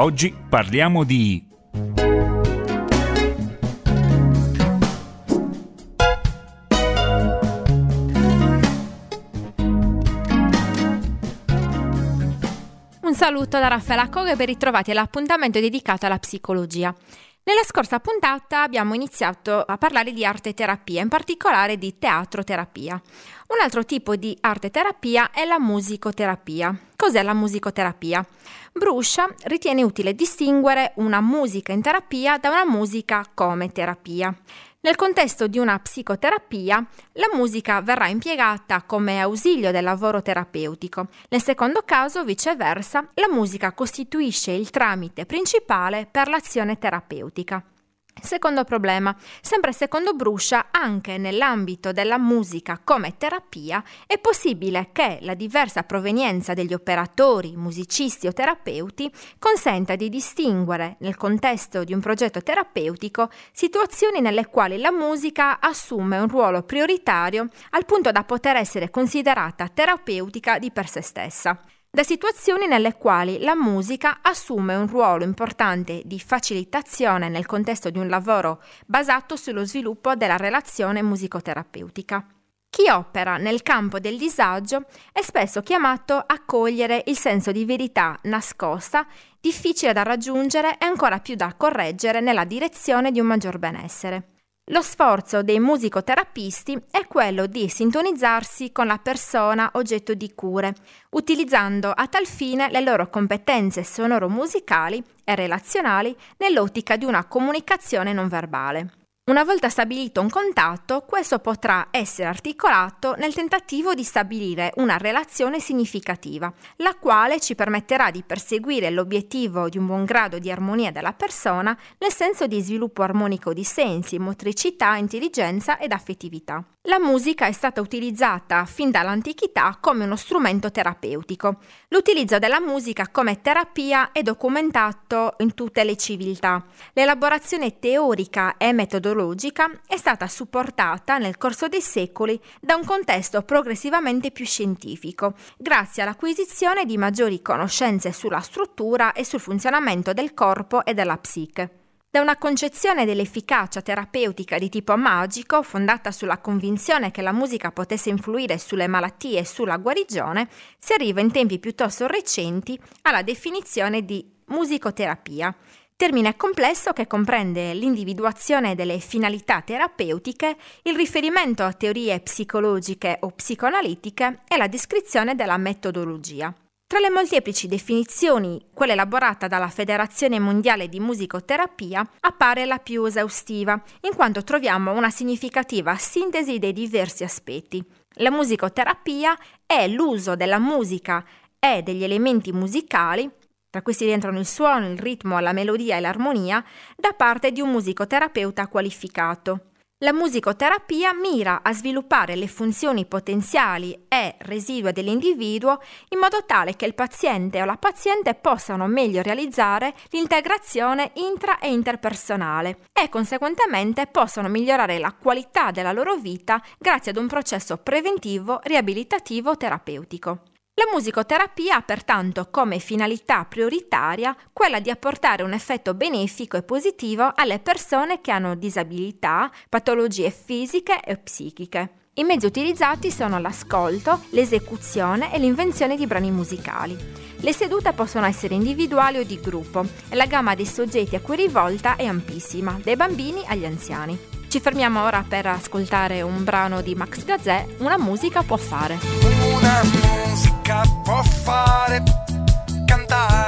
Oggi parliamo di Un saluto da Raffaella Coghe per ritrovati all'appuntamento dedicato alla psicologia. Nella scorsa puntata abbiamo iniziato a parlare di arte terapia, in particolare di teatro terapia. Un altro tipo di arte terapia è la musicoterapia. Cos'è la musicoterapia? Bruscia ritiene utile distinguere una musica in terapia da una musica come terapia. Nel contesto di una psicoterapia, la musica verrà impiegata come ausilio del lavoro terapeutico. Nel secondo caso, viceversa, la musica costituisce il tramite principale per l'azione terapeutica. Secondo problema, sempre secondo Bruscia, anche nell'ambito della musica come terapia è possibile che la diversa provenienza degli operatori, musicisti o terapeuti consenta di distinguere nel contesto di un progetto terapeutico situazioni nelle quali la musica assume un ruolo prioritario al punto da poter essere considerata terapeutica di per sé stessa da situazioni nelle quali la musica assume un ruolo importante di facilitazione nel contesto di un lavoro basato sullo sviluppo della relazione musicoterapeutica. Chi opera nel campo del disagio è spesso chiamato a cogliere il senso di verità nascosta, difficile da raggiungere e ancora più da correggere nella direzione di un maggior benessere. Lo sforzo dei musicoterapisti è quello di sintonizzarsi con la persona oggetto di cure, utilizzando a tal fine le loro competenze sonoro-musicali e relazionali nell'ottica di una comunicazione non verbale. Una volta stabilito un contatto, questo potrà essere articolato nel tentativo di stabilire una relazione significativa, la quale ci permetterà di perseguire l'obiettivo di un buon grado di armonia della persona nel senso di sviluppo armonico di sensi, motricità, intelligenza ed affettività. La musica è stata utilizzata fin dall'antichità come uno strumento terapeutico. L'utilizzo della musica come terapia è documentato in tutte le civiltà. L'elaborazione teorica e metodologica è stata supportata nel corso dei secoli da un contesto progressivamente più scientifico, grazie all'acquisizione di maggiori conoscenze sulla struttura e sul funzionamento del corpo e della psiche. Da una concezione dell'efficacia terapeutica di tipo magico, fondata sulla convinzione che la musica potesse influire sulle malattie e sulla guarigione, si arriva in tempi piuttosto recenti alla definizione di musicoterapia, termine complesso che comprende l'individuazione delle finalità terapeutiche, il riferimento a teorie psicologiche o psicoanalitiche e la descrizione della metodologia. Tra le molteplici definizioni, quella elaborata dalla Federazione Mondiale di Musicoterapia appare la più esaustiva, in quanto troviamo una significativa sintesi dei diversi aspetti. La musicoterapia è l'uso della musica e degli elementi musicali tra questi rientrano il suono, il ritmo, la melodia e l'armonia, da parte di un musicoterapeuta qualificato. La musicoterapia mira a sviluppare le funzioni potenziali e residue dell'individuo in modo tale che il paziente o la paziente possano meglio realizzare l'integrazione intra e interpersonale e conseguentemente possano migliorare la qualità della loro vita grazie ad un processo preventivo, riabilitativo, terapeutico. La musicoterapia ha pertanto come finalità prioritaria quella di apportare un effetto benefico e positivo alle persone che hanno disabilità, patologie fisiche e psichiche. I mezzi utilizzati sono l'ascolto, l'esecuzione e l'invenzione di brani musicali. Le sedute possono essere individuali o di gruppo e la gamma dei soggetti a cui rivolta è ampissima, dai bambini agli anziani. Ci fermiamo ora per ascoltare un brano di Max Gazzè, Una musica può fare. Musica può fare? Cantare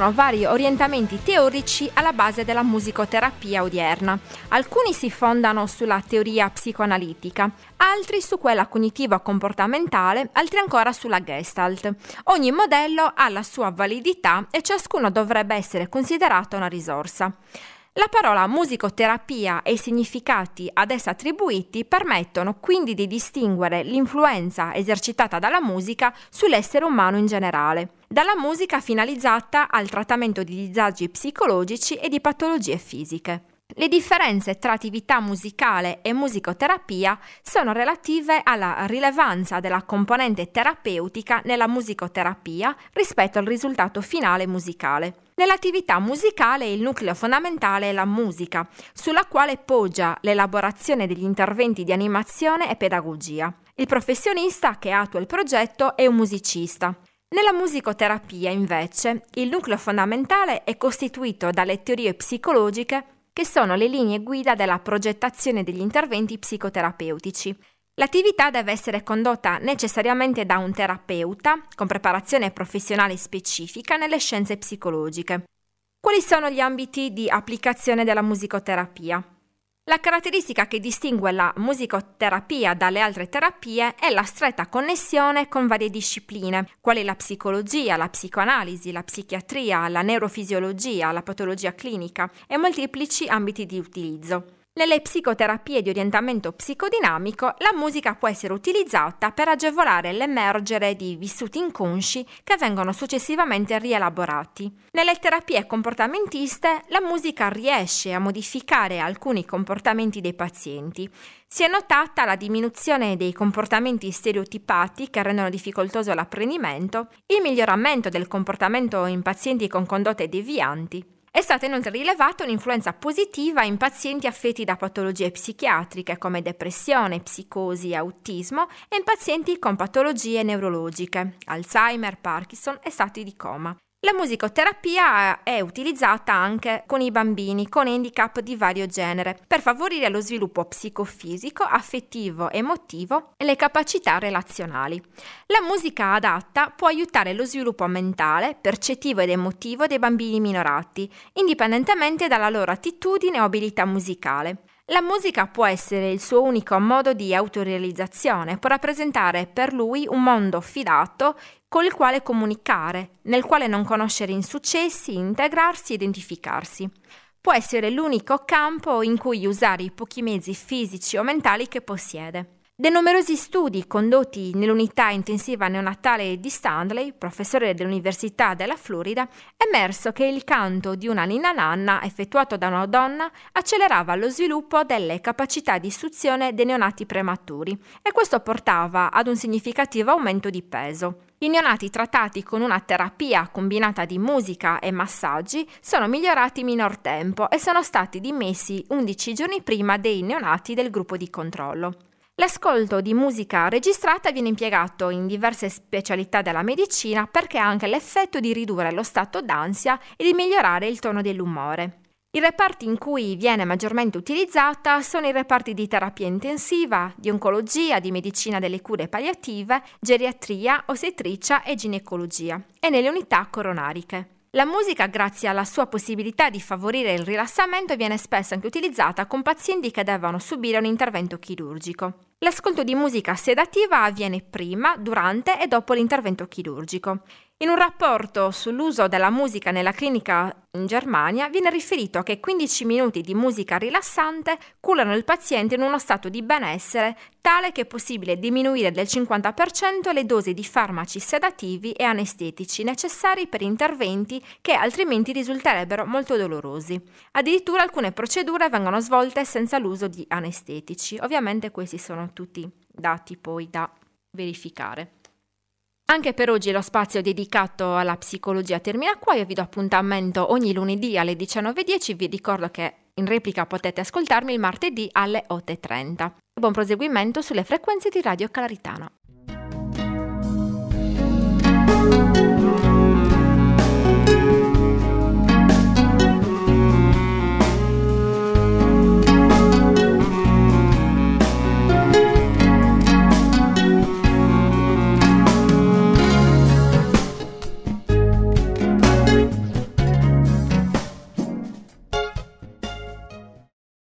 sono vari orientamenti teorici alla base della musicoterapia odierna. Alcuni si fondano sulla teoria psicoanalitica, altri su quella cognitiva-comportamentale, altri ancora sulla Gestalt. Ogni modello ha la sua validità e ciascuno dovrebbe essere considerato una risorsa. La parola musicoterapia e i significati ad essa attribuiti permettono quindi di distinguere l'influenza esercitata dalla musica sull'essere umano in generale, dalla musica finalizzata al trattamento di disagi psicologici e di patologie fisiche. Le differenze tra attività musicale e musicoterapia sono relative alla rilevanza della componente terapeutica nella musicoterapia rispetto al risultato finale musicale. Nell'attività musicale il nucleo fondamentale è la musica, sulla quale poggia l'elaborazione degli interventi di animazione e pedagogia. Il professionista che attua il progetto è un musicista. Nella musicoterapia, invece, il nucleo fondamentale è costituito dalle teorie psicologiche che sono le linee guida della progettazione degli interventi psicoterapeutici. L'attività deve essere condotta necessariamente da un terapeuta con preparazione professionale specifica nelle scienze psicologiche. Quali sono gli ambiti di applicazione della musicoterapia? La caratteristica che distingue la musicoterapia dalle altre terapie è la stretta connessione con varie discipline, quali la psicologia, la psicoanalisi, la psichiatria, la neurofisiologia, la patologia clinica e molteplici ambiti di utilizzo. Nelle psicoterapie di orientamento psicodinamico, la musica può essere utilizzata per agevolare l'emergere di vissuti inconsci che vengono successivamente rielaborati. Nelle terapie comportamentiste, la musica riesce a modificare alcuni comportamenti dei pazienti. Si è notata la diminuzione dei comportamenti stereotipati che rendono difficoltoso l'apprendimento, il miglioramento del comportamento in pazienti con condotte devianti, è stata inoltre rilevata un'influenza positiva in pazienti affetti da patologie psichiatriche come depressione, psicosi e autismo e in pazienti con patologie neurologiche, Alzheimer, Parkinson e stati di coma. La musicoterapia è utilizzata anche con i bambini con handicap di vario genere per favorire lo sviluppo psicofisico, affettivo, emotivo e le capacità relazionali. La musica adatta può aiutare lo sviluppo mentale, percettivo ed emotivo dei bambini minorati, indipendentemente dalla loro attitudine o abilità musicale. La musica può essere il suo unico modo di autorealizzazione, può rappresentare per lui un mondo fidato col quale comunicare, nel quale non conoscere insuccessi, integrarsi e identificarsi. Può essere l'unico campo in cui usare i pochi mezzi fisici o mentali che possiede. Dei numerosi studi condotti nell'unità intensiva neonatale di Stanley, professore dell'Università della Florida, è emerso che il canto di una ninna nanna effettuato da una donna accelerava lo sviluppo delle capacità di istruzione dei neonati prematuri e questo portava ad un significativo aumento di peso. I neonati trattati con una terapia combinata di musica e massaggi sono migliorati in minor tempo e sono stati dimessi 11 giorni prima dei neonati del gruppo di controllo. L'ascolto di musica registrata viene impiegato in diverse specialità della medicina perché ha anche l'effetto di ridurre lo stato d'ansia e di migliorare il tono dell'umore. I reparti in cui viene maggiormente utilizzata sono i reparti di terapia intensiva, di oncologia, di medicina delle cure palliative, geriatria, ostetricia e ginecologia e nelle unità coronariche. La musica, grazie alla sua possibilità di favorire il rilassamento, viene spesso anche utilizzata con pazienti che devono subire un intervento chirurgico. L'ascolto di musica sedativa avviene prima, durante e dopo l'intervento chirurgico. In un rapporto sull'uso della musica nella clinica in Germania viene riferito che 15 minuti di musica rilassante curano il paziente in uno stato di benessere tale che è possibile diminuire del 50% le dosi di farmaci sedativi e anestetici necessari per interventi che altrimenti risulterebbero molto dolorosi. Addirittura alcune procedure vengono svolte senza l'uso di anestetici. Ovviamente questi sono tutti dati poi da verificare. Anche per oggi lo spazio dedicato alla psicologia termina qua, io vi do appuntamento ogni lunedì alle 19.10, vi ricordo che in replica potete ascoltarmi il martedì alle 8.30. Buon proseguimento sulle frequenze di Radio Calaritana.